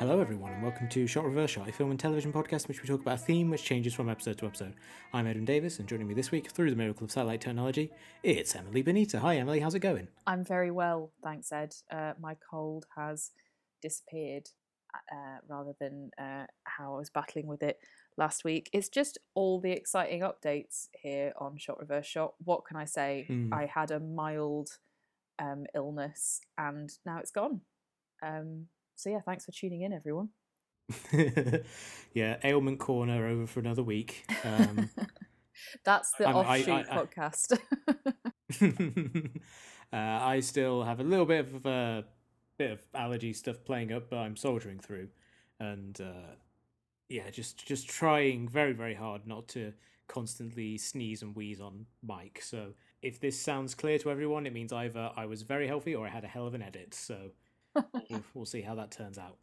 Hello, everyone, and welcome to Shot Reverse Shot, a film and television podcast in which we talk about a theme which changes from episode to episode. I'm Edwin Davis, and joining me this week through the miracle of satellite technology, it's Emily Benita. Hi, Emily, how's it going? I'm very well, thanks, Ed. Uh, my cold has disappeared uh, rather than uh, how I was battling with it last week. It's just all the exciting updates here on Shot Reverse Shot. What can I say? Hmm. I had a mild um, illness and now it's gone. Um, so, yeah, thanks for tuning in, everyone. yeah, ailment corner over for another week. Um, That's the I'm- offshoot I- I- podcast. uh, I still have a little bit of a bit of allergy stuff playing up, but I'm soldiering through, and uh, yeah, just just trying very very hard not to constantly sneeze and wheeze on mic. So if this sounds clear to everyone, it means either I was very healthy or I had a hell of an edit. So we'll, see how that turns out.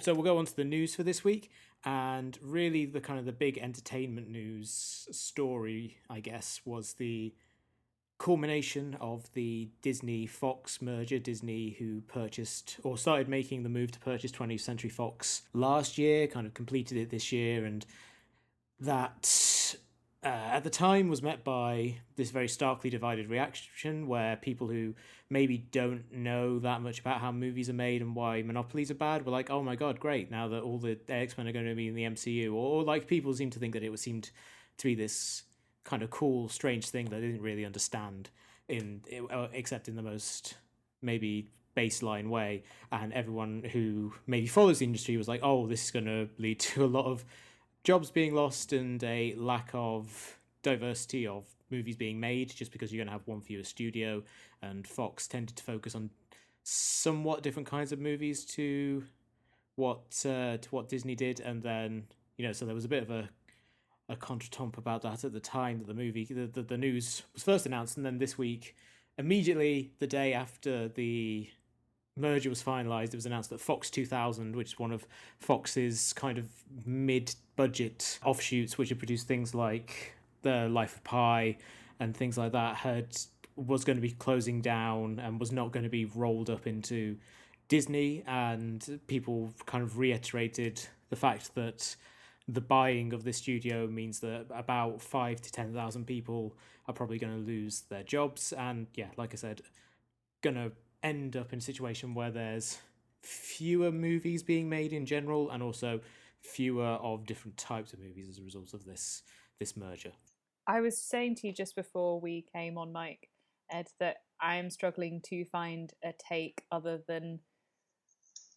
So we'll go on to the news for this week, and really the kind of the big entertainment news story, I guess, was the culmination of the Disney Fox merger. Disney, who purchased or started making the move to purchase 20th Century Fox last year, kind of completed it this year, and that uh, at the time was met by this very starkly divided reaction where people who maybe don't know that much about how movies are made and why monopolies are bad were like, oh my god, great, now that all the X Men are going to be in the MCU. Or, like people seem to think that it seemed to be this kind of cool, strange thing that they didn't really understand, in uh, except in the most maybe baseline way. And everyone who maybe follows the industry was like, oh, this is going to lead to a lot of jobs being lost and a lack of diversity of movies being made just because you're going to have one fewer studio and fox tended to focus on somewhat different kinds of movies to what uh, to what disney did and then you know so there was a bit of a a contretemps about that at the time that the movie the, the, the news was first announced and then this week immediately the day after the merger was finalized, it was announced that Fox 2000, which is one of Fox's kind of mid budget offshoots, which had produced things like The Life of Pi and things like that, had was going to be closing down and was not going to be rolled up into Disney. And people kind of reiterated the fact that the buying of the studio means that about five to 10,000 people are probably going to lose their jobs. And yeah, like I said, going to end up in a situation where there's fewer movies being made in general and also fewer of different types of movies as a result of this this merger. I was saying to you just before we came on Mike, Ed, that I am struggling to find a take other than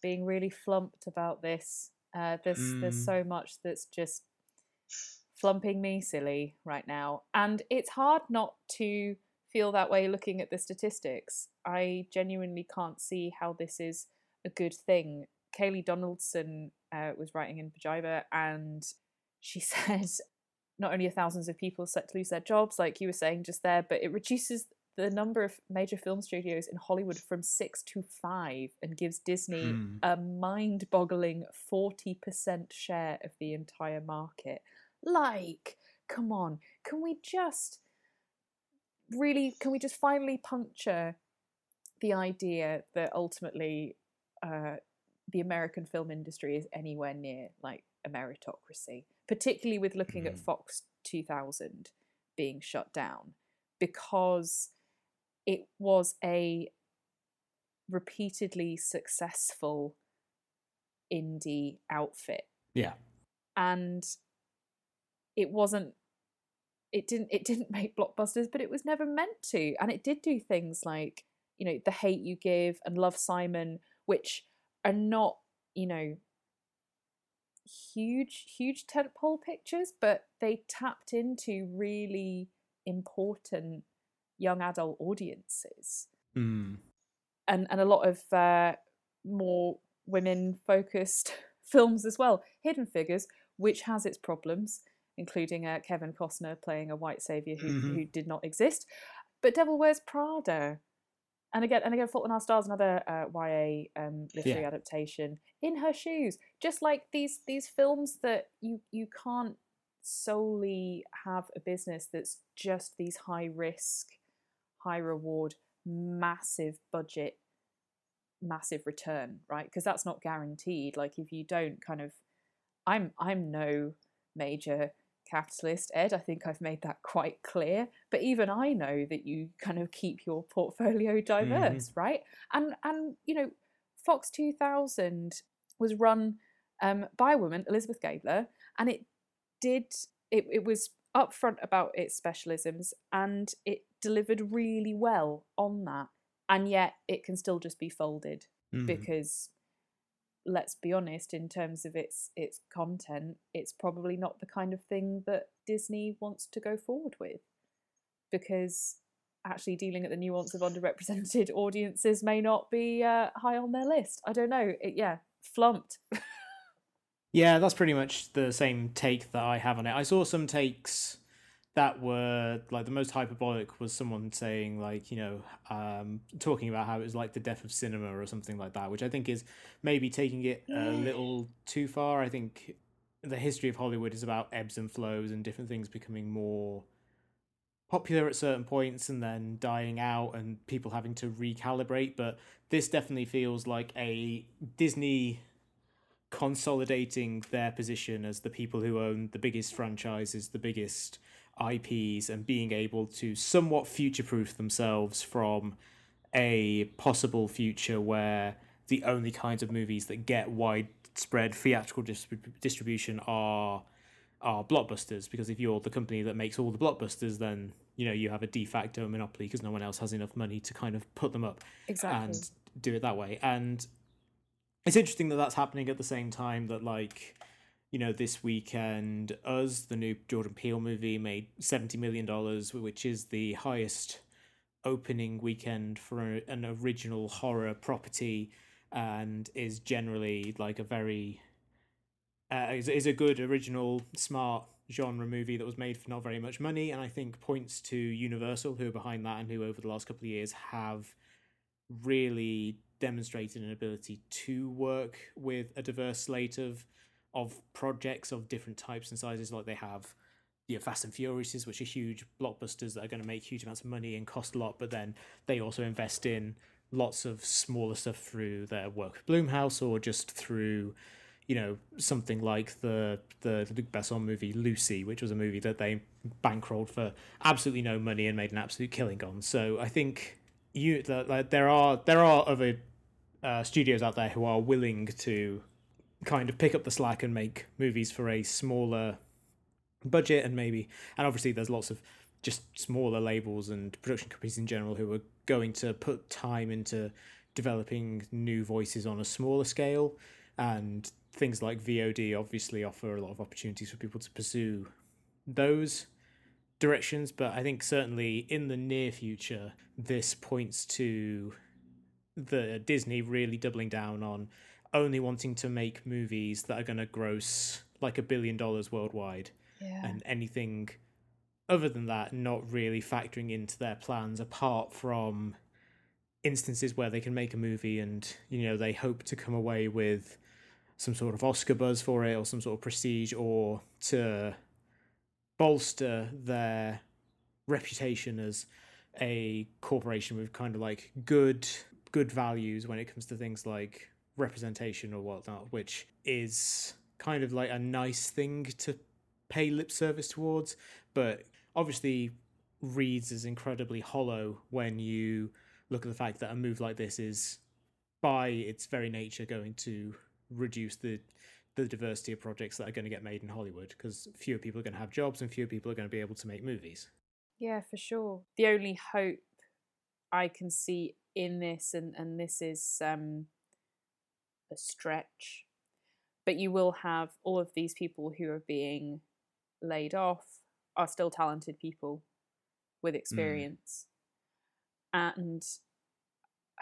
being really flumped about this. Uh, there's there's Mm. so much that's just flumping me silly right now, and it's hard not to feel that way looking at the statistics. I genuinely can't see how this is a good thing. Kayleigh Donaldson uh, was writing in Pajiba, and she said not only are thousands of people set to lose their jobs, like you were saying just there, but it reduces the number of major film studios in Hollywood from six to five and gives Disney Hmm. a mind boggling 40% share of the entire market. Like, come on, can we just really, can we just finally puncture the idea that ultimately uh, the American film industry is anywhere near like a meritocracy, particularly with looking at Mhm. Fox 2000 being shut down because it was a repeatedly successful indie outfit Yeah. and it wasn't it didn't it didn't make blockbusters but it was never meant to and it did do things like you know the hate you give and love simon which are not you know huge huge tentpole pictures but they tapped into really important young adult audiences Mm. and and a lot of uh, more women focused films as well. Hidden Figures, which has its problems, including uh, Kevin Costner playing a white savior who, Mhm. who did not exist, but Devil Wears Prada. And again, and again, Fault in Our Stars, another uh, YA um, literary Yeah. adaptation. In her shoes, just like these these films that you you can't solely have a business that's just these high risk, high reward, massive budget massive return, right? Because that's not guaranteed. Like if you don't kind of, I'm I'm no major capitalist, Ed. I think I've made that quite clear. But even I know that you kind of keep your portfolio diverse, mm-hmm. right? And and you know, Fox 2000 was run um, by a woman, Elizabeth Gabler, and it did it, it was upfront about its specialisms and it delivered really well on that. And yet it can still just be folded mm. because let's be honest, in terms of its its content, it's probably not the kind of thing that Disney wants to go forward with. Because actually dealing at the nuance of underrepresented audiences may not be uh, high on their list. I don't know. It, yeah, flumped. Yeah, that's pretty much the same take that I have on it. I saw some takes that were like the most hyperbolic was someone saying like you know um, talking about how it was like the death of cinema or something like that which i think is maybe taking it a little too far. I think the history of hollywood is about ebbs and flows and different things becoming more popular at certain points and then dying out and people having to recalibrate but this definitely feels like a disney consolidating their position as the people who own the biggest franchises, the biggest IPs, and being able to somewhat future proof themselves from a possible future where the only kinds of movies that get widespread theatrical distribution are are blockbusters because if you're the company that makes all the blockbusters then you know you have a de facto monopoly because no one else has enough money to kind of put them up exactly. and do it that way and it's interesting that that's happening at the same time that like you know this weekend us the new jordan peele movie made 70 million dollars which is the highest opening weekend for an original horror property and is generally like a very uh, is, is a good original smart genre movie that was made for not very much money and i think points to universal who are behind that and who over the last couple of years have really demonstrated an ability to work with a diverse slate of of projects of different types and sizes like they have you know, Fast and Furious, which are huge blockbusters that are going to make huge amounts of money and cost a lot, but then they also invest in lots of smaller stuff through their work with Blumhouse or just through, you know, something like the the Luc Besson movie Lucy, which was a movie that they bankrolled for absolutely no money and made an absolute killing on. So I think you like there are there are other uh, studios out there who are willing to kind of pick up the slack and make movies for a smaller budget and maybe and obviously there's lots of just smaller labels and production companies in general who are going to put time into developing new voices on a smaller scale. And things like VOD obviously offer a lot of opportunities for people to pursue those directions, but I think certainly in the near future, this points to the Disney really doubling down on only wanting to make movies that are going to gross like a billion dollars worldwide, yeah. and anything other than that not really factoring into their plans apart from instances where they can make a movie and you know they hope to come away with some sort of Oscar buzz for it or some sort of prestige or to bolster their reputation as a corporation with kind of like good good values when it comes to things like representation or whatnot, which is kind of like a nice thing to pay lip service towards, but obviously reads as incredibly hollow when you look at the fact that a move like this is by its very nature going to reduce the the diversity of projects that are going to get made in Hollywood because fewer people are going to have jobs and fewer people are going to be able to make movies. Yeah, for sure. The only hope I can see in this, and, and this is um, a stretch, but you will have all of these people who are being laid off are still talented people with hmm. experience. Mm. And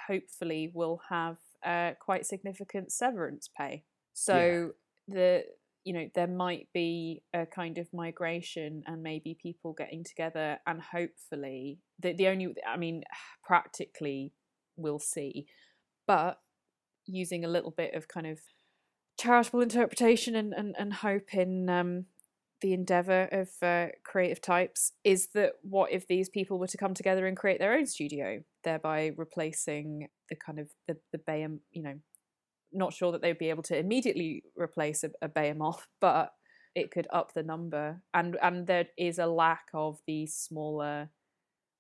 hopefully will have uh, quite significant severance pay. So the you know there might be a kind of migration and maybe people getting together and hopefully the the only I mean practically we'll see but using a little bit of kind of charitable interpretation and and, and hope in um, the endeavor of uh, creative types is that what if these people were to come together and create their own studio thereby replacing the kind of the the Bayam, you know, not sure that they'd be able to immediately replace a, a Behemoth, but it could up the number. And and there is a lack of these smaller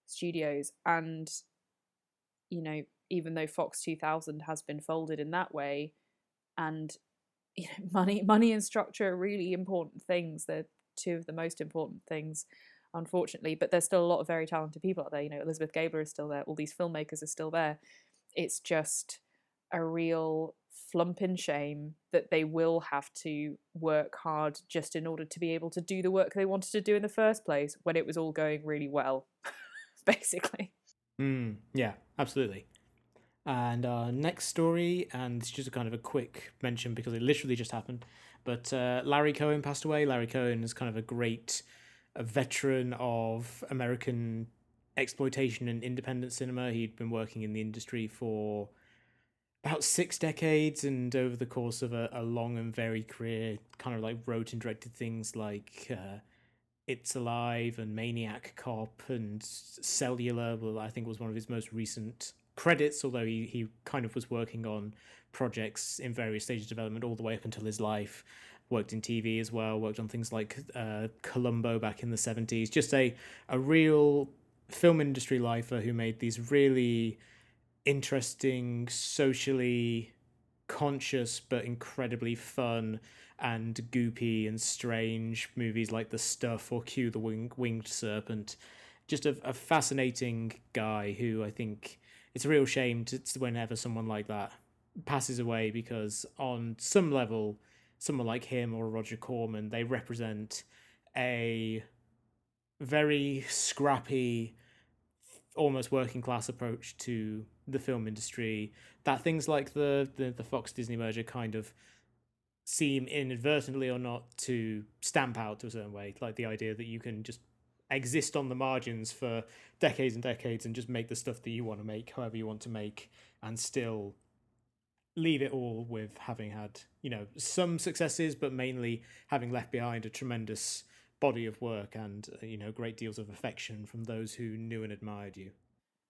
studios, and you know, even though Fox 2000 has been folded in that way, and you know, money money and structure are really important things. They're two of the most important things unfortunately. But there's still a lot of very talented people out there. You know, Elizabeth Gabler is still there. All these filmmakers are still there. It's just a real flump in shame that they will have to work hard just in order to be able to do the work they wanted to do in the first place when it was all going really well, basically. Mm, yeah, absolutely. And our next story, and it's just a kind of a quick mention because it literally just happened. But uh, Larry Cohen passed away. Larry Cohen is kind of a great a veteran of American exploitation and independent cinema. He'd been working in the industry for about six decades, and over the course of a, a long and varied career, kind of like wrote and directed things like uh, It's Alive and Maniac Cop and Cellular. Well, I think was one of his most recent credits, although he, he kind of was working on projects in various stages of development all the way up until his life worked in TV as well, worked on things like uh, Columbo back in the 70s. Just a, a real film industry lifer who made these really interesting, socially conscious, but incredibly fun and goopy and strange movies like The Stuff or Q the Wing- Winged Serpent. Just a, a fascinating guy who I think it's a real shame to, to whenever someone like that passes away because on some level someone like him or Roger Corman, they represent a very scrappy, almost working class approach to the film industry that things like the, the, the Fox Disney merger kind of seem inadvertently or not to stamp out to a certain way. Like the idea that you can just exist on the margins for decades and decades and just make the stuff that you want to make, however you want to make, and still leave it all with having had you know some successes but mainly having left behind a tremendous body of work and uh, you know great deals of affection from those who knew and admired you.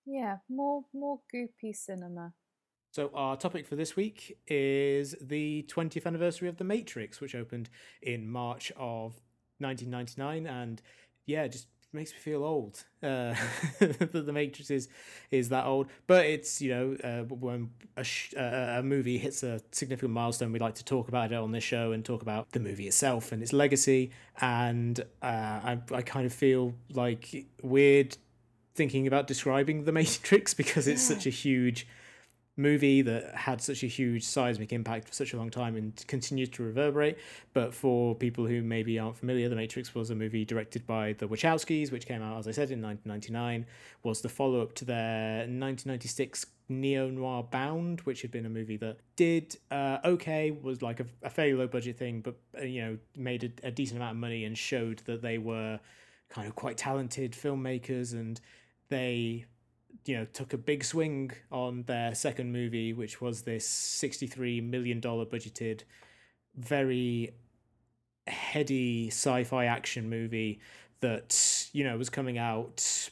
Yeah more more goopy cinema. So our topic for this week is the 20th anniversary of the matrix which opened in march of 1999 and yeah just makes me feel old. Uh, the Matrix is is that old, but it's you know uh, when a, sh- uh, a movie hits a significant milestone, we like to talk about it on this show and talk about the movie itself and its legacy. And uh, I I kind of feel like weird thinking about describing the Matrix because it's yeah. such a huge movie that had such a huge seismic impact for such a long time and continues to reverberate. But for people who maybe aren't familiar, The Matrix was a movie directed by the Wachowskis, which came out, as I said, in 1999, was the follow up to their 1996 neo noir Bound, which had been a movie that did uh, okay, was like a, a fairly low budget thing, but uh, you know made a, a decent amount of money and showed that they were kind of quite talented filmmakers and they you know took a big swing on their second movie, which was this sixty-three million dollar budgeted, very heady sci-fi action movie that you know was coming out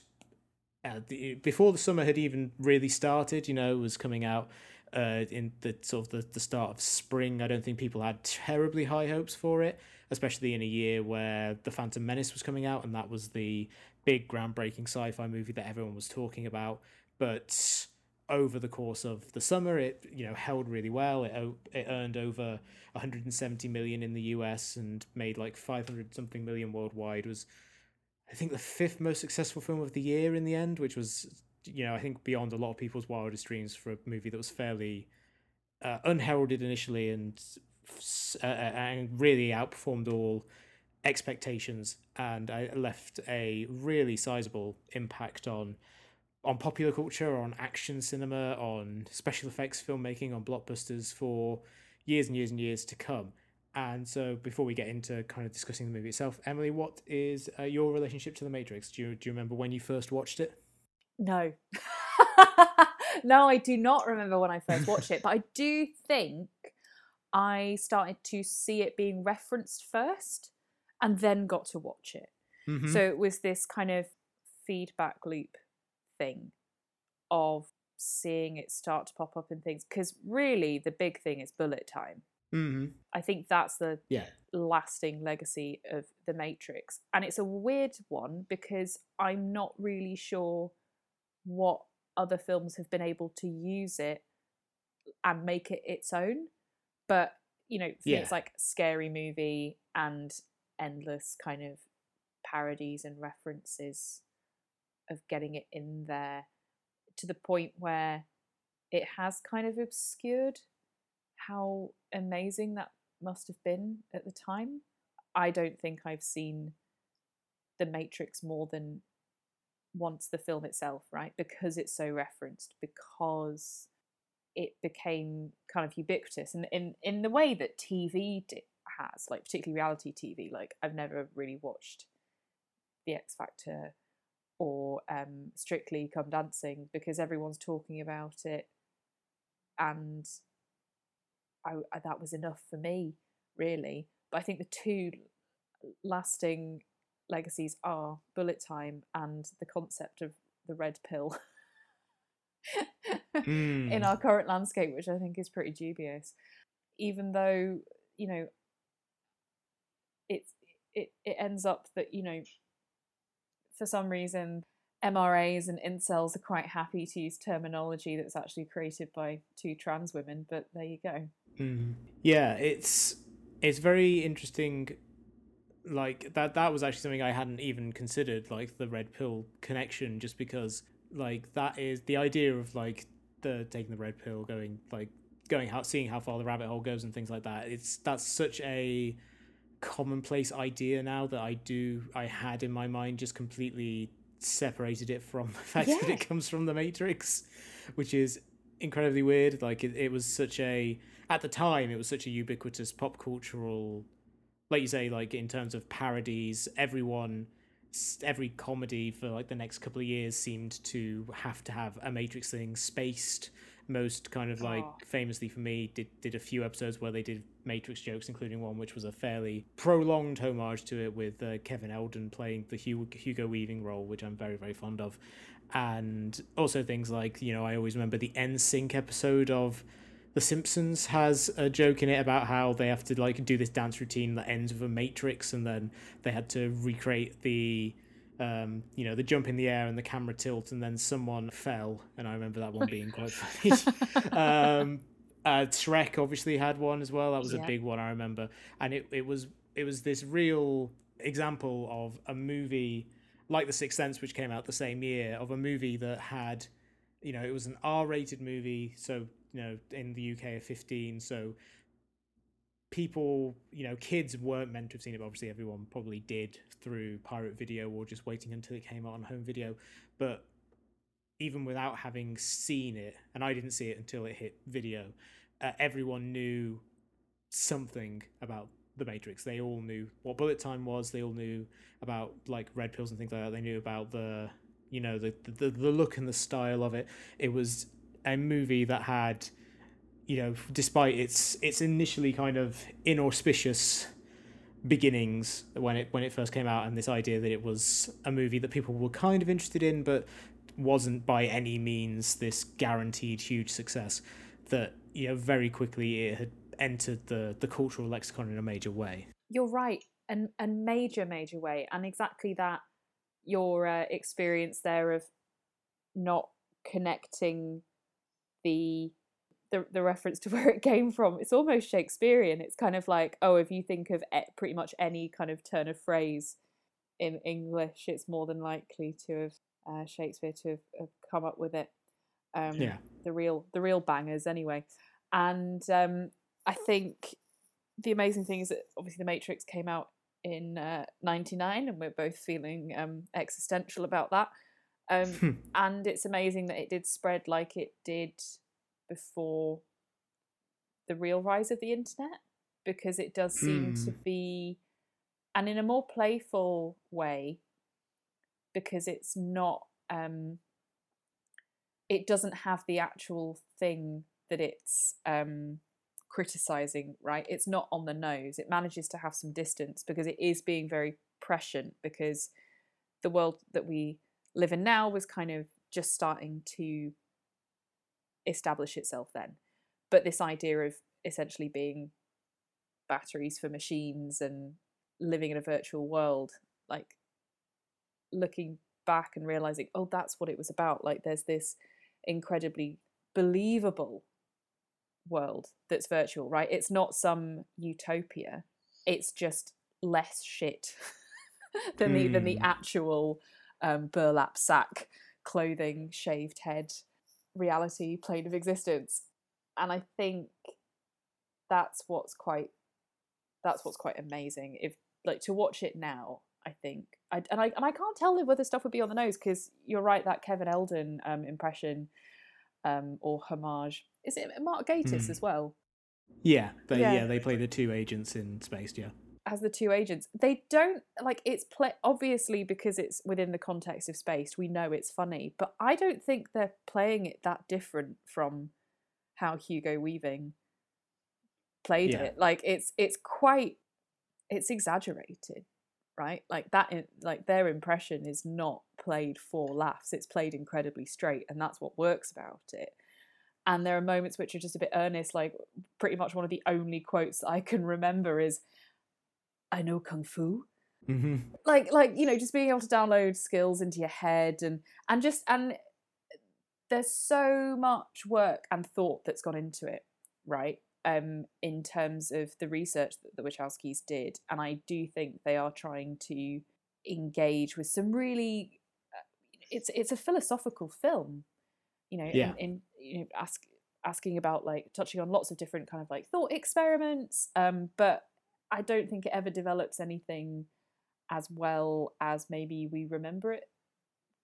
uh, the, before the summer had even really started. You know, was coming out uh, in the sort of the, the start of spring. I don't think people had terribly high hopes for it, especially in a year where the Phantom Menace was coming out, and that was the big groundbreaking sci-fi movie that everyone was talking about but over the course of the summer it you know held really well. It it earned over 170 million in the US and made like 500 something million worldwide. Was I think the fifth most successful film of the year in the end which was you know I think beyond a lot of people's wildest dreams for a movie that was fairly uh, unheralded initially and uh, and really outperformed all expectations and I left a really sizable impact on on popular culture, on action cinema, on special effects filmmaking, on blockbusters for years and years and years to come. And so, before we get into kind of discussing the movie itself, Emily, what is uh, your relationship to The Matrix? Do you, do you remember when you first watched it? No. no, I do not remember when I first watched it, but I do think I started to see it being referenced first and then got to watch it. Mm-hmm. So it was this kind of feedback loop thing of seeing it start to pop up in things because really the big thing is bullet time. hmm I think that's the Yeah. lasting legacy of the Matrix. And it's a weird one because I'm not really sure what other films have been able to use it and make it its own. But, you know, Yeah. things like Scary Movie and endless kind of parodies and references of getting it in there to the point where it has kind of obscured how amazing that must have been at the time. I don't think I've seen The Matrix more than once the film itself, right? Because it's so referenced, because it became kind of ubiquitous and in, in the way that TV di- has, like particularly reality TV. Like I've never really watched The X Factor or um, Strictly Come Dancing because everyone's talking about it and I, I that was enough for me really but i think the two lasting legacies are bullet time and the concept of the red pill in Mm. our current landscape which i think is pretty dubious even though you know it's it, it ends up that you know for some reason mras and incels are quite happy to use terminology that's actually created by two trans women but there you go Mm. Yeah, it's it's very interesting. Like that that was actually something I hadn't even considered, like the red pill connection, just because like that is the idea of like the taking the red pill, going like going how seeing how far the rabbit hole goes and things like that. It's that's such a commonplace idea now that I do I had in my mind just completely separated it from the fact that it comes from the Matrix, which is incredibly weird. Like it, it was such a at the time it was such a ubiquitous pop cultural like you say like in terms of parodies everyone every comedy for like the next couple of years seemed to have to have a matrix thing spaced most kind of like Oh. famously for me did did a few episodes where they did matrix jokes including one which was a fairly prolonged homage to it with uh, kevin eldon playing the Hugo, hugo weaving role which i'm very very fond of and also things like you know i always remember the NSYNC episode of the Simpsons has a joke in it about how they have to like do this dance routine that ends with a matrix, and then they had to recreate the, um, you know, the jump in the air and the camera tilt, and then someone fell, and I remember that one being quite funny. um, uh, Shrek obviously had one as well. That was Yeah. a big one I remember, and it it was it was this real example of a movie like The Sixth Sense, which came out the same year, of a movie that had, you know, it was an R-rated movie, so you know, in the UK a 15, so people, you know, kids weren't meant to have seen it, obviously everyone probably did through pirate video or just waiting until it came out on home video. But even without having seen it, and I didn't see it until it hit video, uh, everyone knew something about the Matrix. They all knew what bullet time was. They all knew about like red pills and things like that. They knew about the, you know, the the, the look and the style of it. It was a movie that had, you know, despite its its initially kind of inauspicious beginnings when it when it first came out, and this idea that it was a movie that people were kind of interested in, but wasn't by any means this guaranteed huge success. That you know, very quickly it had entered the the cultural lexicon in a major way. You're right, and and major major way, and exactly that. Your uh, experience there of not connecting the, the the reference to where it came from. It's almost Shakespearean. It's kind of like oh, if you think of pretty much any kind of turn of phrase in English, it's more than likely to have uh, Shakespeare to have, have come up with it. Um, Yeah. the real the real bangers anyway, and um, I think the amazing thing is that obviously the Matrix came out in uh, 99 and we're both feeling um, existential about that um, and it's amazing that it did spread like it did before the real rise of the internet because it does seem to Hmm. be and in a more playful way because it's not um it doesn't have the actual thing that it's um criticizing right it's not on the nose it manages to have some distance because it is being very prescient because the world that we live in now was kind of just starting to establish itself then. But this idea of essentially being batteries for machines and living in a virtual world, like looking back and realizing, oh, that's what it was about. Like there's this incredibly believable world that's virtual, right? It's not some utopia. It's just less shit than the than the Mm. actual um, burlap sack, clothing, shaved head, reality plane of existence. And I think that's what's quite that's what's quite amazing. If like to watch it now, I think, I, and I and I can't tell whether stuff would be on the nose because you're right that Kevin Eldon um, impression um, or homage is it Mark Gatiss Hmm. as well Yeah, they, Yeah. yeah. they play the two agents in Spaced. Yeah, as the two agents. They don't like it's play obviously because it's within the context of Spaced We know it's funny, but I don't think they're playing it that different from how Hugo Weaving played Yeah. it. Like it's it's quite it's exaggerated, right? Like that in, like their impression is not played for laughs. It's played incredibly straight and that's what works about it. And there are moments which are just a bit earnest like pretty much one of the only quotes I can remember is I know kung fu. Hmm like like you know just being able to download skills into your head and and just and there's so much work and thought that's gone into it right? Um in terms of the research that the wachowskis did and i do think they are trying to engage with some really uh, it's it's a philosophical film you know Yeah. in, in you know ask asking about like touching on lots of different kind of like thought experiments um but i don't think it ever develops anything as well as maybe we remember it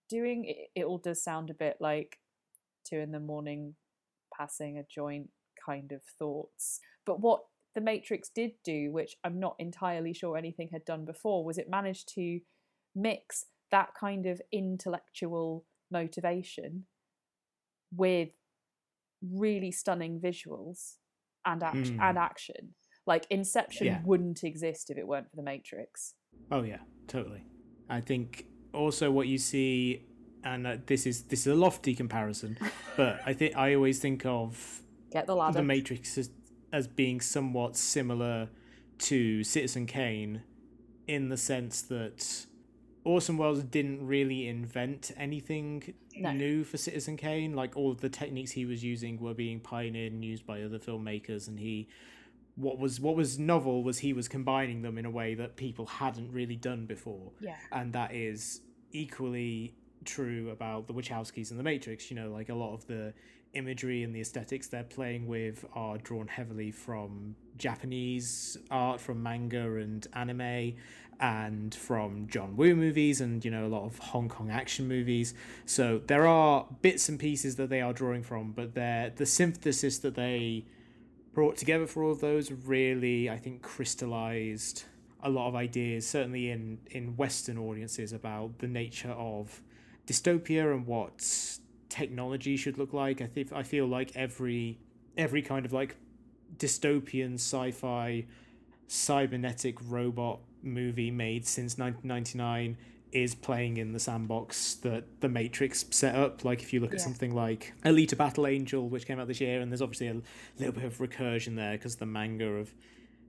doing. It, it all does sound a bit like two in the morning passing a joint kind of thoughts. But what The Matrix did do, which I'm not entirely sure anything had done before, was it managed to mix that kind of intellectual motivation with really stunning visuals and action Mm. and action. Like Inception Yeah. wouldn't exist if it weren't for The Matrix. Oh yeah, totally. I think also what you see, and uh, this is this is a lofty comparison, but I think I always think of Get the ladder. the Matrix as, as being somewhat similar to Citizen Kane, in the sense that Orson Welles didn't really invent anything No. new for Citizen Kane. Like all of the techniques he was using were being pioneered and used by other filmmakers, and he what was what was novel was he was combining them in a way that people hadn't really done before yeah. and that is equally true about the Wachowskis and the Matrix. You know, like a lot of the imagery and the aesthetics they're playing with are drawn heavily from Japanese art, from manga and anime, and from John Woo movies, and you know a lot of Hong Kong action movies. So there are bits and pieces that they are drawing from, but they're the synthesis that they brought together for all of those really, I think, crystallized a lot of ideas, certainly in in Western audiences, about the nature of dystopia and what technology should look like. I think I feel like every every kind of like dystopian sci-fi cybernetic robot movie made since 1999 is playing in the sandbox that the Matrix set up. Like if you look at something like Alita Battle Angel, which came out this year, and there's obviously a little bit of recursion there because the manga of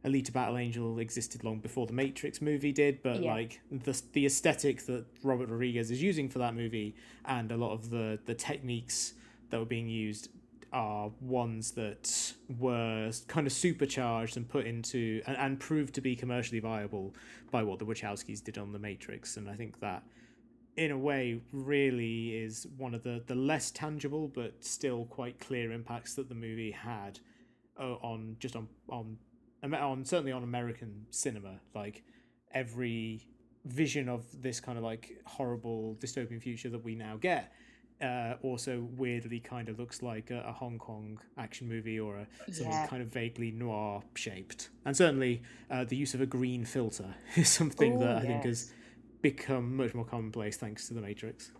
Alita Battle Angel existed long before the Matrix movie did, but Yeah. like the the aesthetic that Robert Rodriguez is using for that movie and a lot of the the techniques that were being used are ones that were kind of supercharged and put into and, and proved to be commercially viable by what the Wachowskis did on the Matrix, and I think that in a way really is one of the the less tangible but still quite clear impacts that the movie had uh, on just on on on certainly on American cinema. Like every vision of this kind of like horrible dystopian future that we now get. Uh, also weirdly kind of looks like a, a Hong Kong action movie or a something Yeah. kind of vaguely noir shaped. And certainly uh, the use of a green filter is something that Ooh, I think has become much more commonplace thanks to the Matrix.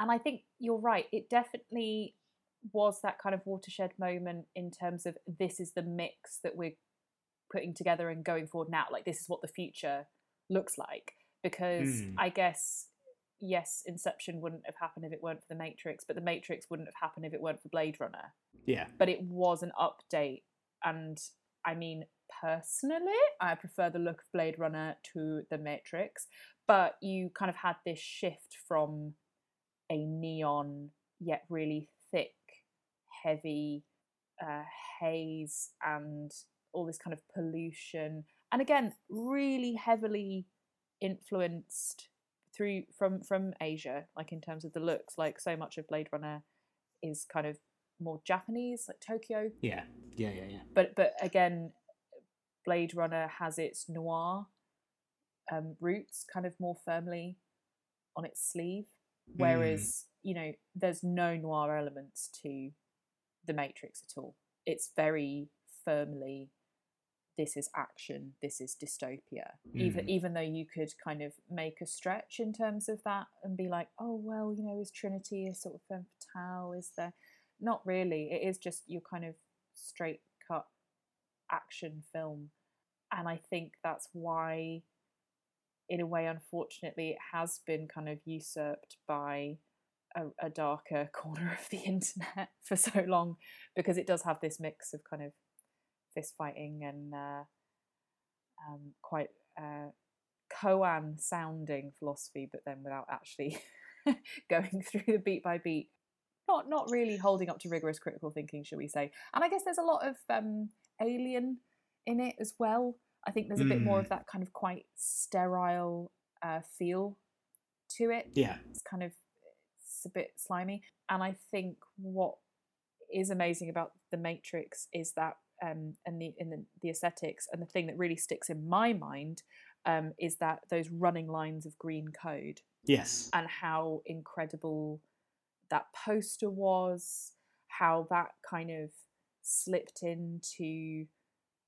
and I think you're right. It definitely was that kind of watershed moment in terms of this is the mix that we're putting together and going forward now. Like this is what the future looks like. Because Mm. I guess yes, Inception wouldn't have happened if it weren't for the Matrix, but the Matrix wouldn't have happened if it weren't for Blade Runner. Yeah. But it was an update, and I mean, personally, I prefer the look of Blade Runner to the Matrix. But you kind of had this shift from a neon yet really thick, heavy uh, haze and all this kind of pollution, and again, really heavily influenced through from from Asia, like in terms of the looks. Like so much of Blade Runner is kind of more Japanese, like Tokyo. Yeah, yeah, yeah, yeah. But but again, Blade Runner has its noir um, roots kind of more firmly on its sleeve, whereas mm. you know there's no noir elements to the Matrix at all. It's very firmly this is action, this is dystopia. Mm. Even even though you could kind of make a stretch in terms of that and be like, oh well, you know, is Trinity a sort of femme fatale? Is there not really? It is just your kind of straight cut action film. And I think that's why in a way, unfortunately, it has been kind of usurped by a, a darker corner of the internet for so long because it does have this mix of kind of fist fighting and uh, um, quite uh, koan sounding philosophy, but then without actually going through the beat by beat. Not not really holding up to rigorous critical thinking, shall we say? And I guess there's a lot of um, alien in it as well. I think there's a mm. bit more of mm. that kind of quite sterile uh, feel to it. Yeah, it's kind of it's a bit slimy, and I think what is amazing about the Matrix is that um, and the in the, the aesthetics and the thing that really sticks in my mind um, is that those running lines of green code. Yes. And how incredible that poster was, how that kind of slipped into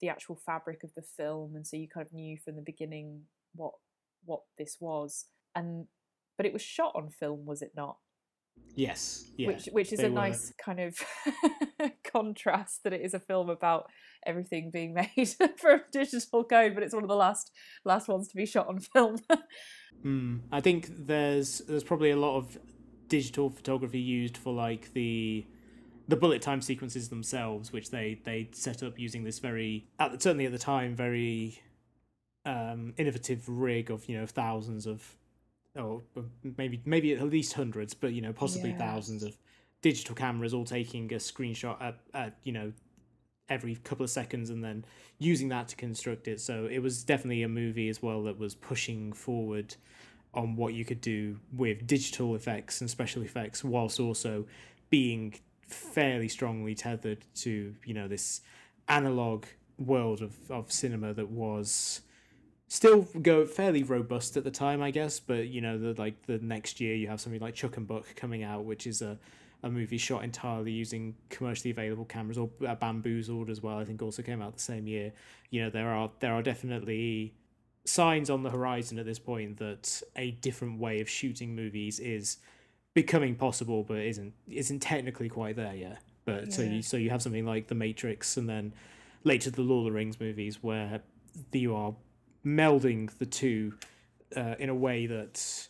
the actual fabric of the film, and so you kind of knew from the beginning what what this was. And but it was shot on film, was it not? Yes, yeah, which which is a were. nice kind of contrast that it is a film about everything being made from digital code, but it's one of the last last ones to be shot on film. mm, I think there's there's probably a lot of digital photography used for like the the bullet time sequences themselves, which they they set up using this very at, certainly at the time very um, innovative rig of you know thousands of or uh, maybe maybe at least hundreds, but you know possibly thousands of digital cameras all taking a screenshot at, at you know every couple of seconds and then using that to construct it. So it was definitely a movie as well that was pushing forward on what you could do with digital effects and special effects whilst also being fairly strongly tethered to you know this analog world of, of cinema that was still go fairly robust at the time, I guess. But you know, the like the next year you have something like Chuck and Buck coming out, which is a a movie shot entirely using commercially available cameras, or uh, Bamboozled as well. I think also came out the same year. You know, there are there are definitely signs on the horizon at this point that a different way of shooting movies is becoming possible, but isn't isn't technically quite there yet. But yeah. so you so you have something like The Matrix, and then later the Lord of the Rings movies, where you are melding the two uh, in a way that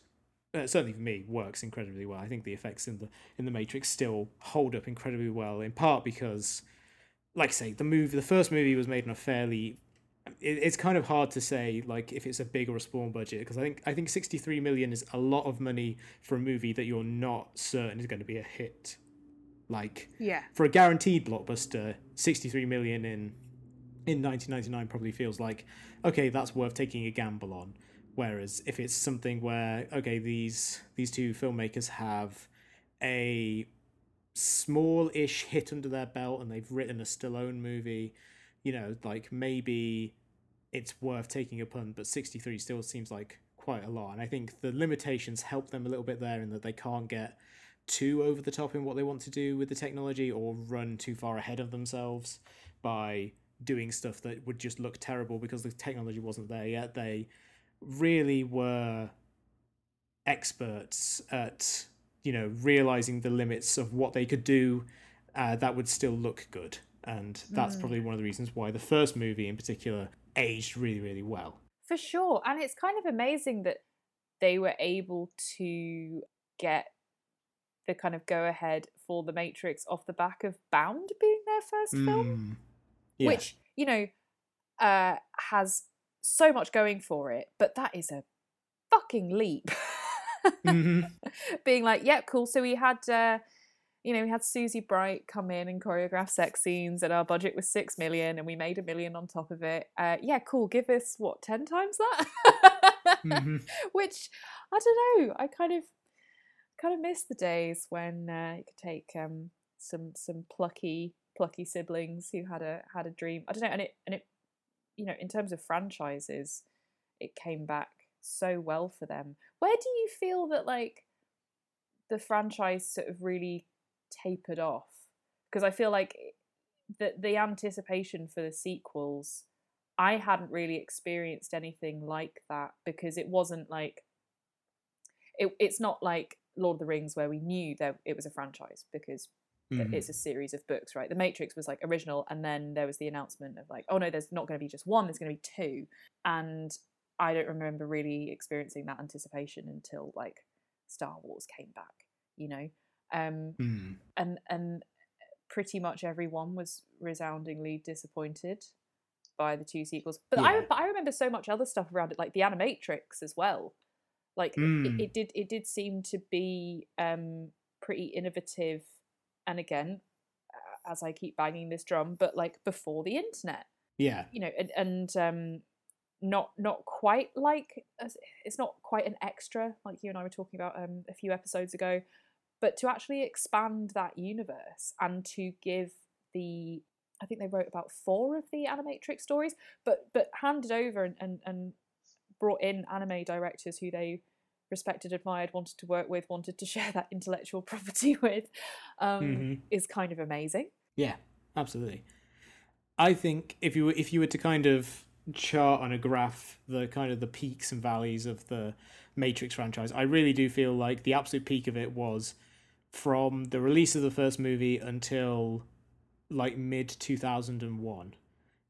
uh, certainly for me works incredibly well. I think the effects in the in the Matrix still hold up incredibly well, in part because, like I say, the movie, the first movie was made on a fairly. It, it's kind of hard to say like if it's a big or a small budget because I think I think sixty three million is a lot of money for a movie that you're not certain is going to be a hit. Like yeah, for a guaranteed blockbuster, sixty three million in in 1999 probably feels like okay that's worth taking a gamble on. Whereas if it's something where okay these these two filmmakers have a small-ish hit under their belt and they've written a Stallone movie you know like maybe it's worth taking a punt but 63 still seems like quite a lot. And i think the limitations help them a little bit there in that they can't get too over the top in what they want to do with the technology or run too far ahead of themselves by doing stuff that would just look terrible because the technology wasn't there yet. They really were experts at you know realizing the limits of what they could do uh, that would still look good and that's mm. probably one of the reasons why the first movie in particular aged really really well for sure and it's kind of amazing that they were able to get the kind of go ahead for the Matrix off the back of Bound being their first film, Mm. Yeah. which you know uh, has so much going for it, but that is a fucking leap. Mhm. being like, "Yeah, cool." So we had, uh, you know, we had Susie Bright come in and choreograph sex scenes, and our budget was six million, and we made a million on top of it. Uh, yeah, cool. Give us what ten times that? Mhm. Which I don't know. I kind of kind of miss the days when uh, you could take um, some some plucky plucky siblings who had a had a dream. I don't know, and it and it you know in terms of franchises, it came back so well for them. Where do you feel that like the franchise sort of really tapered off? Because I feel like eh, the the anticipation for the sequels, I hadn't really experienced anything like that because it wasn't like it, it's not like Lord of the Rings where we knew that it was a franchise because Mhm. it's a series of books, right? The Matrix was like original, and then there was the announcement of like, oh no, there's not going to be just one, there's going to be two, and I don't remember really experiencing that anticipation until like Star Wars came back, you know, um, Mm. and and pretty much everyone was resoundingly disappointed by the two sequels. But I but I remember so much other stuff around it, like the Animatrix as well. Like it- Mm. it, it did it did seem to be um, pretty innovative, and again, as I keep banging this drum, but like before the internet, Yeah. you know, and, and um, not not quite like it's not quite an extra like you and I were talking about um, a few episodes ago, but to actually expand that universe and to give the I think they wrote about four of the Animatrix stories, but but handed over and, and, and brought in anime directors who they respected, admired, wanted to work with, wanted to share that intellectual property with, um, Mhm. is kind of amazing. Yeah, absolutely. I think if you were, if you were to kind of chart on a graph the kind of the peaks and valleys of the Matrix franchise, I really do feel like the absolute peak of it was from the release of the first movie until like mid 2001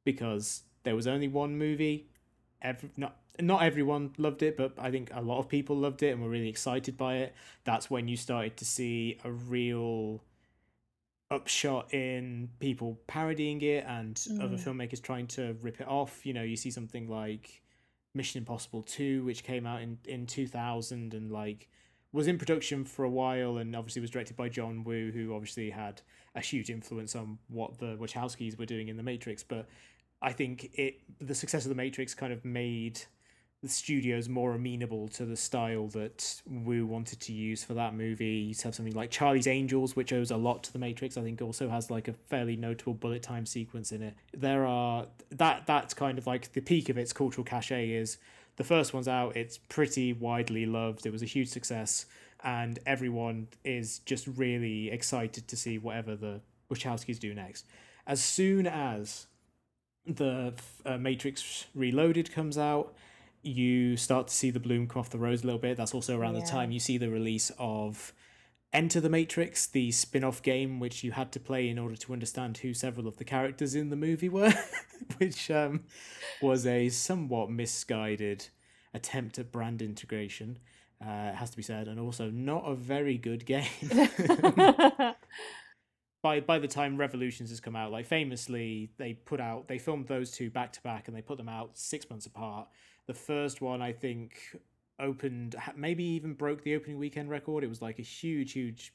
because there was only one movie every, not not everyone loved it but i think a lot of people loved it and were really excited by it that's when you started to see a real upshot in people parodying it and other Mm. filmmakers trying to rip it off you know you see something like mission impossible 2 which came out in in 2000 and like was in production for a while and obviously was directed by John Woo, who obviously had a huge influence on what the Wachowskis were doing in The Matrix. But I think it the success of The Matrix kind of made the studios more amenable to the style that Woo wanted to use for that movie. You have something like Charlie's Angels, which owes a lot to The Matrix. I think also has like a fairly notable bullet time sequence in it. There are that that's kind of like the peak of its cultural cachet is the first one's out. It's pretty widely loved. It was a huge success, and everyone is just really excited to see whatever the Wachowskis do next. As soon as the uh, Matrix Reloaded comes out, you start to see the bloom come off the rose a little bit. That's also around the time you see the release of Enter the Matrix, the spin off game, which you had to play in order to understand who several of the characters in the movie were, which um, was a somewhat misguided attempt at brand integration, uh, it has to be said, and also not a very good game. by by the time Revolutions has come out, like famously, they put out they filmed those two back to back and they put them out six months apart. The first one, I think, opened maybe even broke the opening weekend record. It was like a huge, huge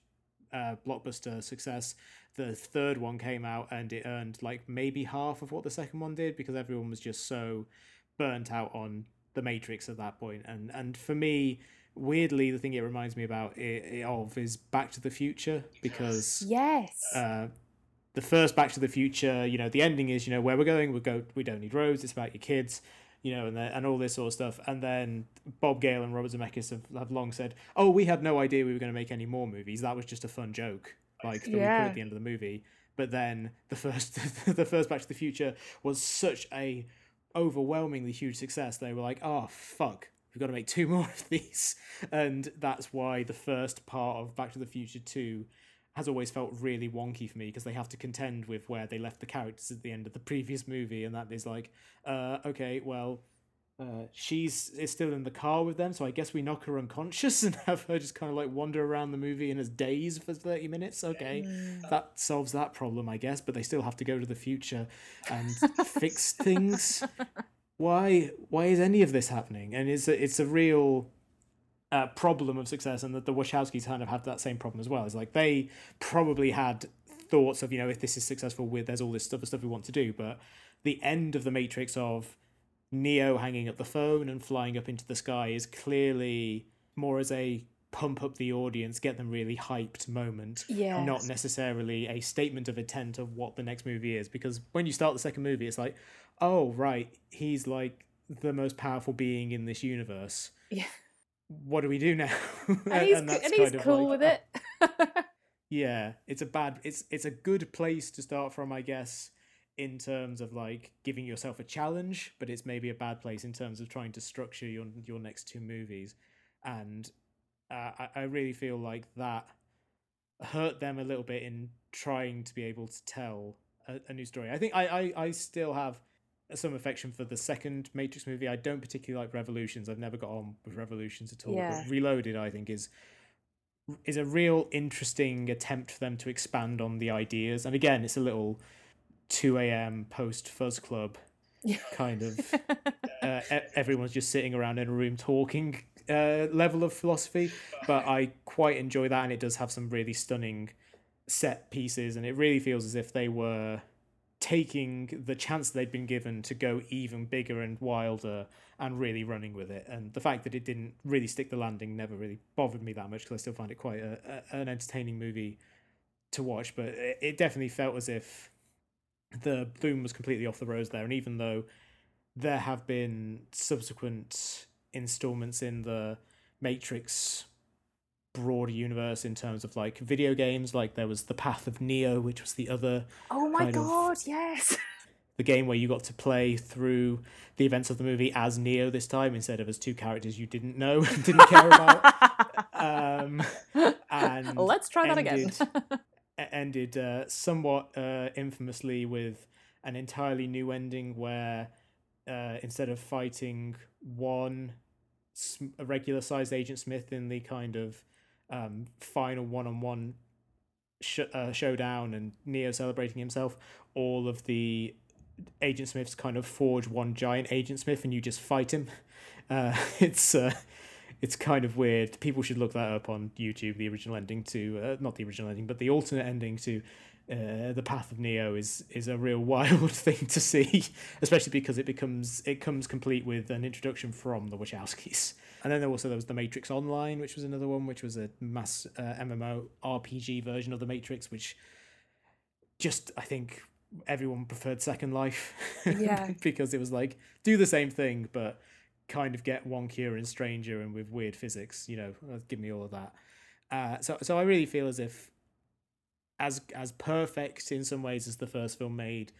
uh, blockbuster success. The third one came out and it earned like maybe half of what the second one did because everyone was just so burnt out on the Matrix at that point. And and for me, weirdly, the thing it reminds me about it, of is Back to the Future because yes. uh, the first Back to the Future, you know, the ending is, you know, where we're going, we go, we don't need roads. It's about your kids, you know, and the, and all this sort of stuff. And then Bob Gale and Robert Zemeckis have, have long said, oh, we had no idea we were going to make any more movies. That was just a fun joke, like that we put at the end of the movie. But then the first, the first Back to the Future was such a overwhelmingly huge success. They were like, oh fuck, we've got to make two more of these, and that's why the first part of Back to the Future Two has always felt really wonky for me because they have to contend with where they left the characters at the end of the previous movie, and that is like, uh, okay, well, uh, she's is still in the car with them, so I guess we knock her unconscious and have her just kind of like wander around the movie in his daze for thirty minutes. Okay, Mm. that solves that problem, I guess. But they still have to go to the future and fix things. Why? Why is any of this happening? And it's a, it's a real uh, problem of success, and that the Wachowskis kind of have that same problem as well. It's like they probably had thoughts of you know if this is successful, with there's all this stuff stuff we want to do, but the end of the Matrix of Neo hanging up the phone and flying up into the sky is clearly more as a pump up the audience, get them really hyped moment, Yeah. not necessarily a statement of intent of what the next movie is. Because when you start the second movie, it's like, oh right, he's like the most powerful being in this universe. Yeah. What do we do now? And he's, and he's cool with it. yeah, it's a bad. It's it's a good place to start from, I guess, in terms of like giving yourself a challenge, but it's maybe a bad place in terms of trying to structure your your next two movies, and uh, I I really feel like that hurt them a little bit in trying to be able to tell a, a new story. I think I, I I still have some affection for the second Matrix movie. I don't particularly like Revolutions. I've never got on with Revolutions at all. Yeah. But Reloaded, I think, is is a real interesting attempt for them to expand on the ideas. And again, it's a little two a.m. post Fuzz Club kind of. uh, everyone's just sitting around in a room talking uh, level of philosophy, but I quite enjoy that, and it does have some really stunning set pieces, and it really feels as if they were taking the chance they'd been given to go even bigger and wilder and really running with it. And the fact that it didn't really stick the landing never really bothered me that much because I still find it quite a, a, an entertaining movie to watch. But it, it definitely felt as if the boom was completely off the rose there. And even though there have been subsequent installments in the Matrix broader universe in terms of like video games like there was the path of neo which was the other oh my kind of- god, yes. the game where you got to play through the events of the movie as neo this time instead of as two characters you didn't know and didn't care about um and Let's try that again. ended- ended uh, somewhat uh, infamously with an entirely new ending where uh, instead of fighting one a regular sized Agent Smith in the kind of um, final one on one showdown and Neo celebrating himself, all of the Agent Smiths kind of forge one giant Agent Smith and you just fight him. Uh, it's uh, it's kind of weird. People should look that up on YouTube. The original ending to uh, not the original ending, but the alternate ending to uh, the Path of Neo is is a real wild thing to see, especially because it becomes it comes complete with an introduction from the Wachowskis. And then there also there was the Matrix Online, which was another one, which was a mass uh, MMO RPG version of the Matrix, which just I think everyone preferred Second Life, Yeah. because it was like do the same thing but kind of get wonkier and stranger and with weird physics. You know, uh, give me all of that. Uh, so so I really feel as if as as perfect in some ways as the first film made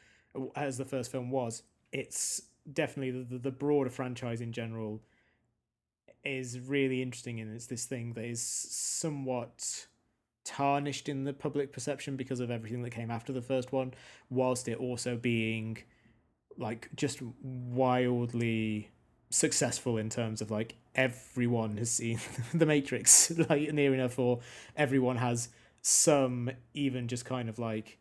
as the first film was it's definitely the, the, broader franchise in general is really interesting and it's this thing that is somewhat tarnished in the public perception because of everything that came after the first one whilst it also being like just wildly successful in terms of like everyone has seen the matrix like near enough or everyone has some even just kind of like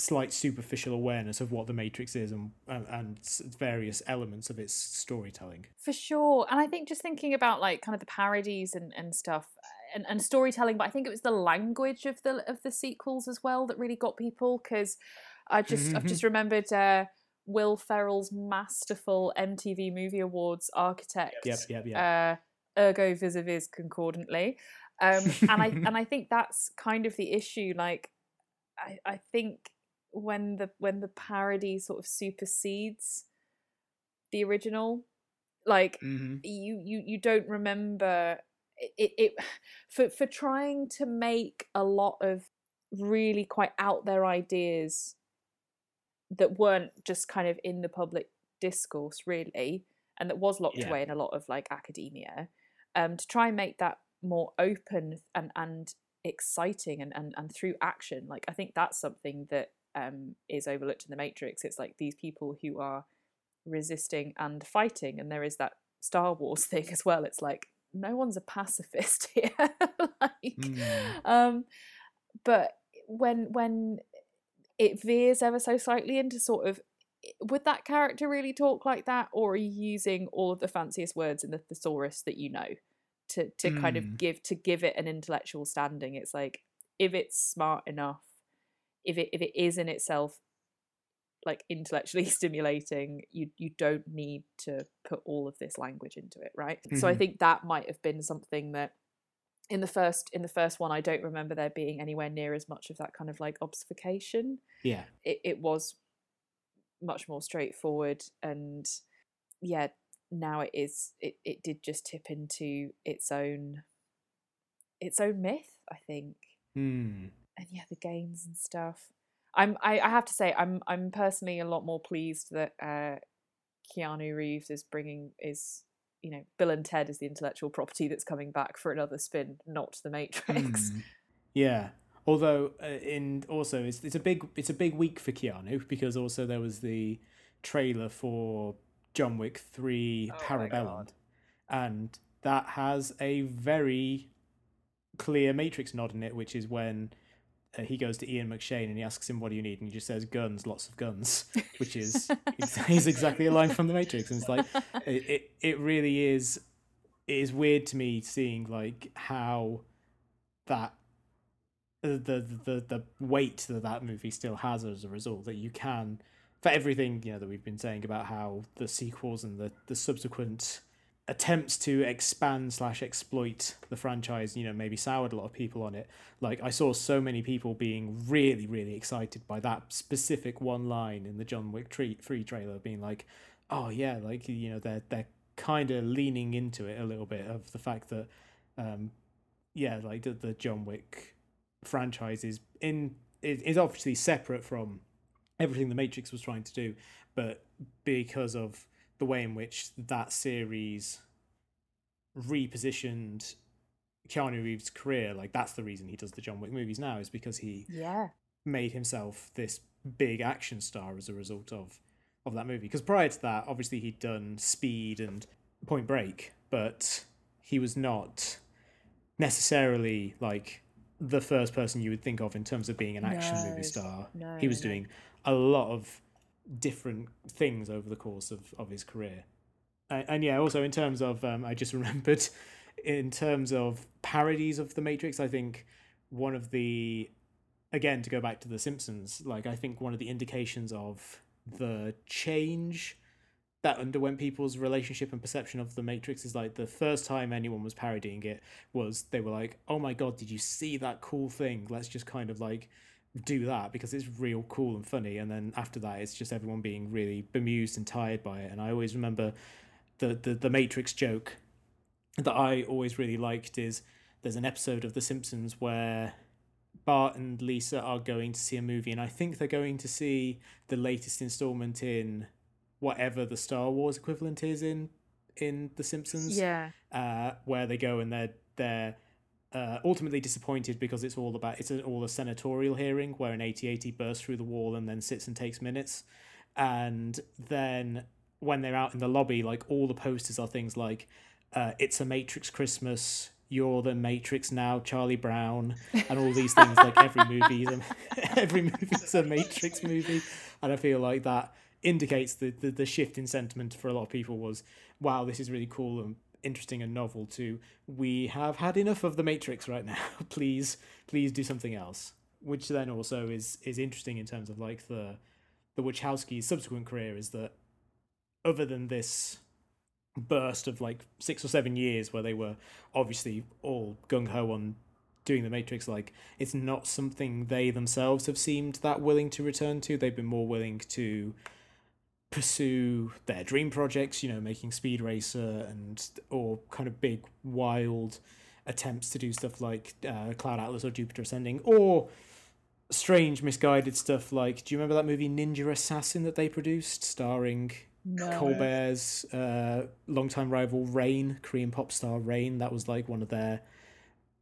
slight superficial awareness of what the matrix is and and, and various elements of its storytelling For sure. And I think just thinking about like kind of the parodies and, and stuff and, and storytelling, but I think it was the language of the of the sequels as well that really got people because I just I've just remembered uh, Will Ferrell's masterful MTV Movie Awards architect. yep yep yep uh, ergo vis-a-vis concordantly um, and i and i think that's kind of the issue like i i think when the when the parody sort of supersedes the original like hmm you you you don't remember it, it, it for for trying to make a lot of really quite out there ideas that weren't just kind of in the public discourse really and that was locked Yeah. away in a lot of like academia um to try and make that more open and and exciting and and, and through action like i think that's something that um is overlooked in the matrix it's like these people who are resisting and fighting, and there is that Star Wars thing as well. It's like no one's a pacifist here, like, Mm. um, but when when it veers ever so slightly into sort of would that character really talk like that or are you using all of the fanciest words in the thesaurus that you know to to kind of Mm. give to give it an intellectual standing it's like if it's smart enough if it if it is in itself like intellectually stimulating you you don't need to put all of this language into it right so i Mhm. think that might have been something that in the first in the first one i don't remember there being anywhere near as much of that kind of like obfuscation Yeah. it, it was much more straightforward and yeah now it is it, it did just tip into its own its own myth i think Mm. and yeah the games and stuff i'm I, I have to say i'm i'm personally a lot more pleased that uh keanu reeves is bringing is you know bill and ted is the intellectual property that's coming back for another spin not the matrix Mm. Yeah. Although, uh, in also it's it's a big it's a big week for Keanu because also there was the trailer for John Wick Three Oh my Parabellum, and that has a very clear Matrix nod in it, which is when. Uh, he goes to Ian McShane and he asks him, "What do you need?" And he just says, "Guns, lots of guns," which is is exactly a line from the Matrix. And it's like it, it, it really is it is weird to me seeing like how that the the the, the weight that that movie still has as a result that you can for everything you know that we've been saying about how the sequels and the the subsequent attempts to expand slash exploit the franchise you know maybe soured a lot of people on it. Like i saw so many people being really really excited by that specific one line in the john wick 3 free trailer being like oh yeah like you know they're they're kind of leaning into it a little bit of the fact that um yeah like the, the john wick franchise is in is, is obviously separate from everything the matrix was trying to do but because of the way in which that series repositioned Keanu Reeves' career, like that's the reason he does the John Wick movies now, is because he yeah made himself this big action star as a result of of that movie. Because prior to that, obviously he'd done Speed and Point Break, but he was not necessarily like the first person you would think of in terms of being an action No, movie star. no, he was no, doing a lot of different things over the course of, of his career. And, and yeah, also in terms of, um, I just remembered, in terms of parodies of The Matrix, I think one of the, again, to go back to The Simpsons, like I think one of the indications of the change that underwent people's relationship and perception of the Matrix is like the first time anyone was parodying it was they were like, "Oh my god, did you see that cool thing? Let's just kind of like do that because it's real cool and funny." And then after that, it's just everyone being really bemused and tired by it. And I always remember the the, the Matrix joke that I always really liked is there's an episode of The Simpsons where Bart and Lisa are going to see a movie, and I think they're going to see the latest installment in whatever the Star Wars equivalent is in in The Simpsons. yeah Uh, where they go and they're they're uh, ultimately disappointed because it's all about it's all a senatorial hearing where an AT-AT bursts through the wall and then sits and takes minutes, and then when they're out in the lobby, like all the posters are things like uh, "It's a Matrix Christmas." You're the Matrix now, Charlie Brown, and all these things. like every movie, is a, every movie is a Matrix movie, and I feel like that indicates the, the the shift in sentiment for a lot of people was, wow, this is really cool and interesting and novel. To we have had enough of the Matrix right now. please, please do something else. Which then also is is interesting in terms of like the the Wachowski's subsequent career is that other than this burst of like six or seven years where they were obviously all gung ho on doing the Matrix, like it's not something they themselves have seemed that willing to return to. They've been more willing to pursue their dream projects, you know, making Speed Racer and or kind of big wild attempts to do stuff like uh, Cloud Atlas or Jupiter Ascending, or strange misguided stuff like do you remember that movie Ninja Assassin that they produced, starring no Colbert's uh, longtime rival Rain, Korean pop star Rain. That was like one of their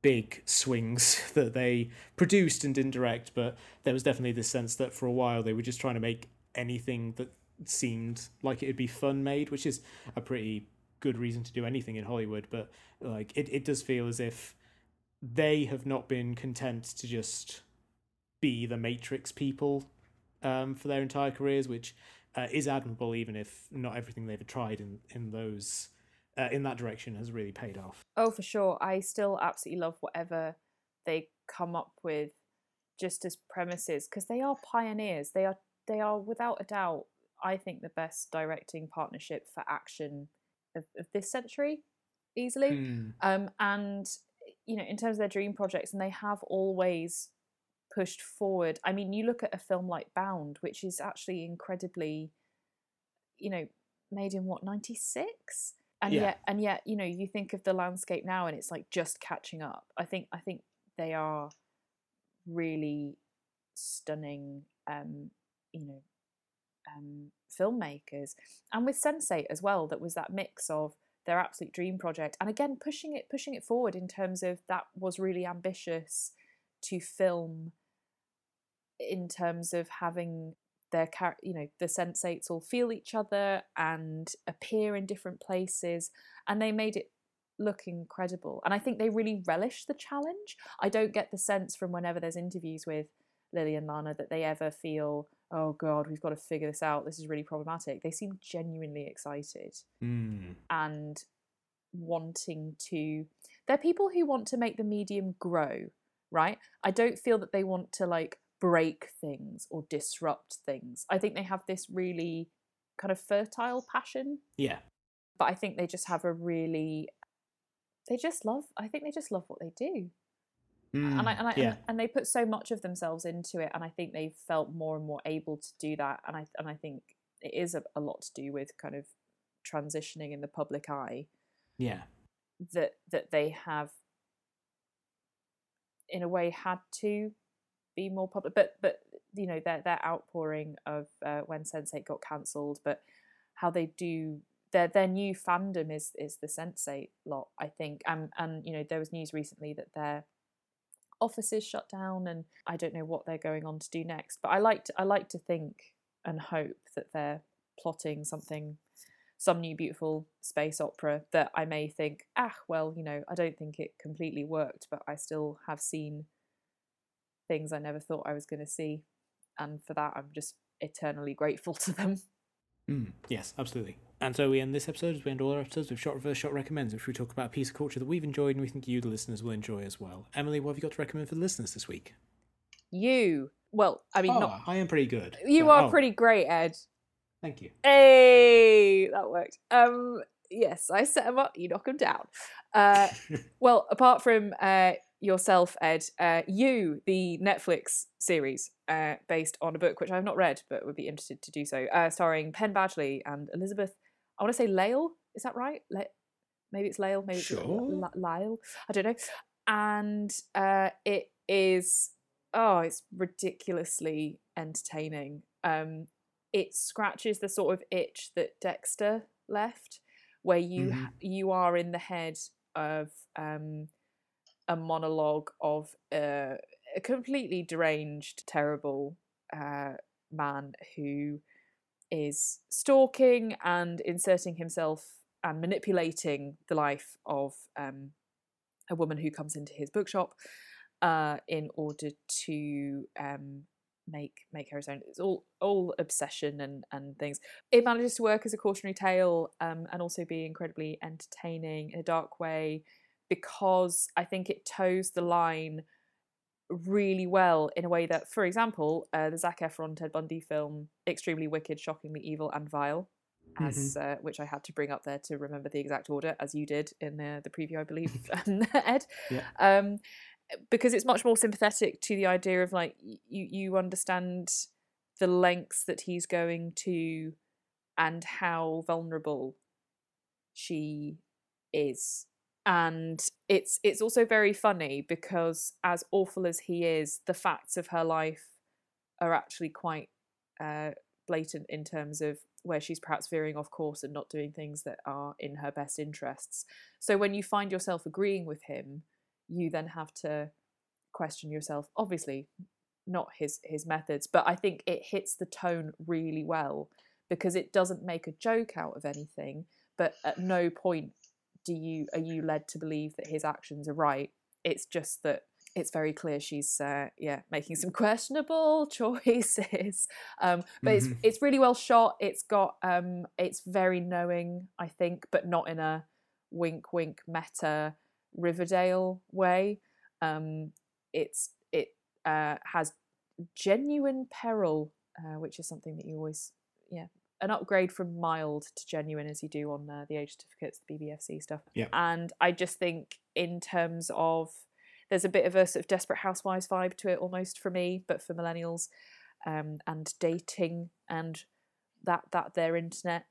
big swings that they produced and didn't direct. But there was definitely this sense that for a while they were just trying to make anything that seemed like it'd be fun made, which is a pretty good reason to do anything in Hollywood. But like it, it does feel as if they have not been content to just be the Matrix people um, for their entire careers, which uh, is admirable, even if not everything they've tried in in those uh, in that direction has really paid off. Oh, for sure. I still absolutely love whatever they come up with, just as premises, because they are pioneers. They are they are without a doubt, I think, the best directing partnership for action of, of this century, easily. Mm. Um, and you know, in terms of their dream projects, and they have always pushed forward. I mean, you look at a film like Bound, which is actually incredibly, you know, made in what ninety six, and Yeah. yet, and yet, you know, you think of the landscape now, and it's like just catching up. I think, I think they are really stunning, um, you know, um, filmmakers, and with Sense8 as well. That was that mix of their absolute dream project, and again pushing it, pushing it forward in terms of that was really ambitious to film in terms of having their char- you know the sensates all feel each other and appear in different places and they made it look incredible and i think they really relish the challenge i don't get the sense from whenever there's interviews with lily and lana that they ever feel oh god we've got to figure this out this is really problematic. They seem genuinely excited Mm. and wanting to they're people who want to make the medium grow right? I don't feel that they want to like break things or disrupt things. I think they have this really kind of fertile passion. Yeah. but i think they just have a really they just love i think they just love what they do Mm. and I, and, I, yeah. and, and they put so much of themselves into it and i think they've felt more and more able to do that and i and i think it is a, a lot to do with kind of transitioning in the public eye yeah. that that they have in a way had to be more public but but you know their their outpouring of uh, when sense8 got cancelled but how they do their their new fandom is is the sense8 lot i think and and you know there was news recently that their offices shut down and i don't know what they're going on to do next but i like to, i like to think and hope that they're plotting something some new beautiful space opera that I may think, ah, well, you know, I don't think it completely worked, but I still have seen things I never thought I was going to see. And for that, I'm just eternally grateful to them. Mm, yes, absolutely. And so we end this episode as we end all our episodes with Shot Reverse Shot Recommends, which we talk about a piece of culture that we've enjoyed and we think you, the listeners, will enjoy as well. Emily, what have you got to recommend for the listeners this week? You, well, I mean, oh, not I am pretty good. you but- are oh, pretty great, Ed. Thank you. Hey, that worked. Um, yes, I set them up, you knock them down. Uh, well, apart from uh, yourself, Ed, uh, you, the Netflix series uh, based on a book which I have not read but would be interested to do so, uh, starring Penn Badgley and Elizabeth. I want to say Lyle. Is that right? Maybe it's Lyle. Maybe it's L- Lyle. I don't know. And uh, it is oh, it's ridiculously entertaining. Um, it scratches the sort of itch that Dexter left, where you Mhm. you are in the head of um, a monologue of uh, a completely deranged, terrible uh, man who is stalking and inserting himself and manipulating the life of um, a woman who comes into his bookshop uh, in order to um, make make her his own. It's all all obsession and and things. It manages to work as a cautionary tale um, and also be incredibly entertaining in a dark way because I think it toes the line really well in a way that, for example, uh, the Zac Efron Ted Bundy film, extremely wicked, shockingly evil, and vile. As uh, which I had to bring up there to remember the exact order, as you did in uh, the preview, I believe, um, Ed Yeah. um, because it's much more sympathetic to the idea of like you you understand the lengths that he's going to and how vulnerable she is and it's it's also very funny because as awful as he is the facts of her life are actually quite uh, blatant in terms of where she's perhaps veering off course and not doing things that are in her best interests so when you find yourself agreeing with him you then have to question yourself obviously not his his methods but i think it hits the tone really well because it doesn't make a joke out of anything. But at no point do you are you led to believe that his actions are right. It's just that it's very clear she's uh, yeah making some questionable choices um, but Mhm. it's it's really well shot it's got um, it's very knowing i think but not in a wink wink meta riverdale way um, it's it uh, has genuine peril uh, which is something that you always yeah an upgrade from mild to genuine as you do on uh, the age certificates the bbfc stuff Yep. and i just think in terms of there's a bit of a sort of desperate housewives vibe to it almost for me but for millennials um, and dating and that that their internet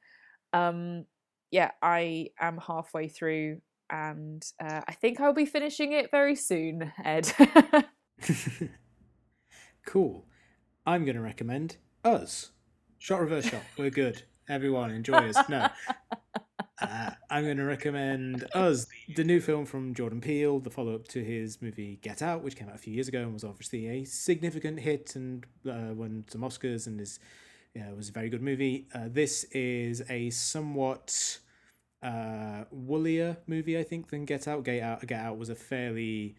um yeah i am halfway through and uh, i think i'll be finishing it very soon ed cool. I'm going to recommend Us. Shot reverse shot. We're good. Everyone enjoy us. No. Uh, I'm going to recommend Us, the new film from Jordan Peele, the follow up to his movie Get Out, which came out a few years ago and was obviously a significant hit and uh, won some Oscars and is yeah, was a very good movie. Uh, this is a somewhat uh, woollier movie, I think, than Get Out. Get Out, Get Out was a fairly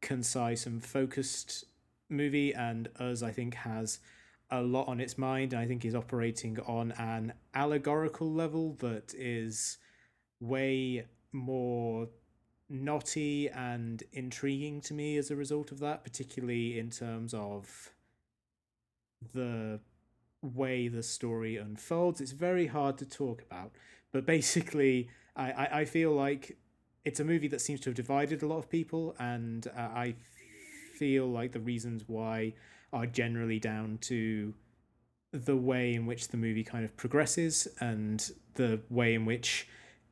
concise and focused movie, and Us, I think, has a lot on its mind. And I think is operating on an allegorical level that is way more knotty and intriguing to me as a result of that, particularly in terms of the way the story unfolds. It's very hard to talk about, but basically, I, I, I feel like it's a movie that seems to have divided a lot of people, and uh, I feel like the reasons why are generally down to the way in which the movie kind of progresses and the way in which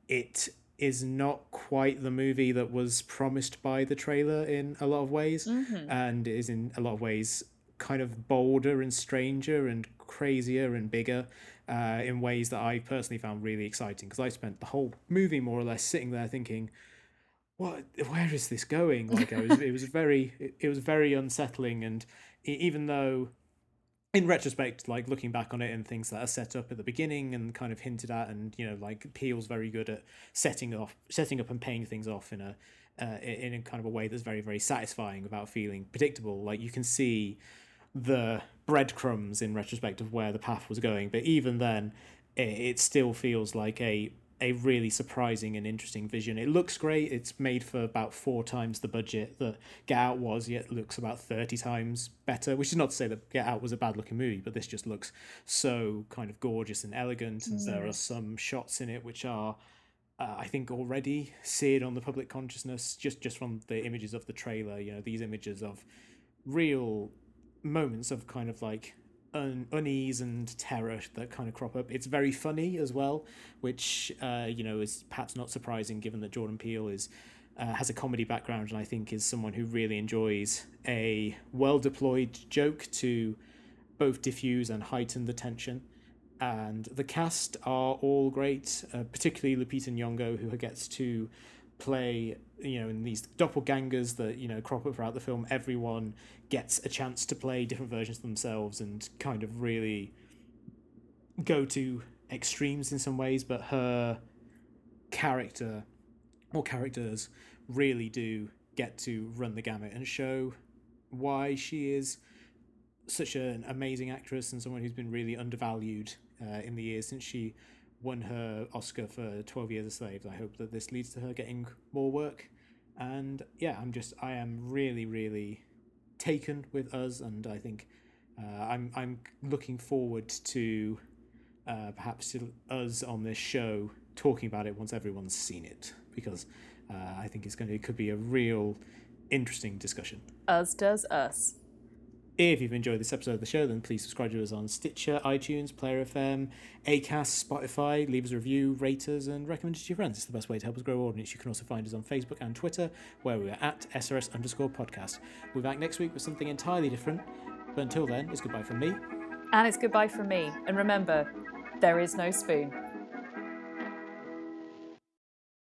it is not quite the movie that was promised by the trailer in a lot of ways Mhm. and is in a lot of ways kind of bolder and stranger and crazier and bigger uh, in ways that I personally found really exciting because I spent the whole movie more or less sitting there thinking, "What? Where is this going?" Like I was, it was very, it, it was very unsettling, and even though, in retrospect, like looking back on it and things that are set up at the beginning and kind of hinted at, and you know, like Peele's very good at setting off, setting up and paying things off in a uh, in a kind of a way that's very very satisfying without feeling predictable. Like you can see the breadcrumbs in retrospect of where the path was going, but even then, it, it still feels like a a really surprising and interesting vision. It looks great. It's made for about four times the budget that Get Out was, yet looks about thirty times better. Which is not to say that Get Out was a bad looking movie, but this just looks so kind of gorgeous and elegant. And there are some shots in it which are uh, I think already seared on the public consciousness just just from the images of the trailer. You know, these images of real moments of kind of like un- unease and terror that kind of crop up. It's very funny as well, which uh, you know is perhaps not surprising given that Jordan Peele is. Uh, has a comedy background and I think is someone who really enjoys a well deployed joke to both diffuse and heighten the tension and the cast are all great, uh, particularly Lupita Nyong'o, who gets to play, you know, in these doppelgangers that you know crop up throughout the film. Everyone gets a chance to play different versions of themselves and kind of really go to extremes in some ways, but her character or characters really do get to run the gamut and show why she is such an amazing actress and someone who's been really undervalued uh, in the years since she won her Oscar for 12 Years a Slave. I hope that this leads to her getting more work. And yeah, I'm just, I am really, really taken with us, and I think uh, I'm, I'm looking forward to uh, perhaps us on this show talking about it once everyone's seen it, because uh, I think it's going to, it could be a real interesting discussion. us does us If you've enjoyed this episode of the show, then please subscribe to us on Stitcher, iTunes, Player FM, Acast, Spotify. Leave us a review, rate us, and recommend us to your friends. It's the best way to help us grow audience. You can also find us on Facebook and Twitter, where we are at SRS underscore podcast. We'll be back next week with something entirely different. But until then, it's goodbye from me. and it's goodbye from me and remember there is no spoon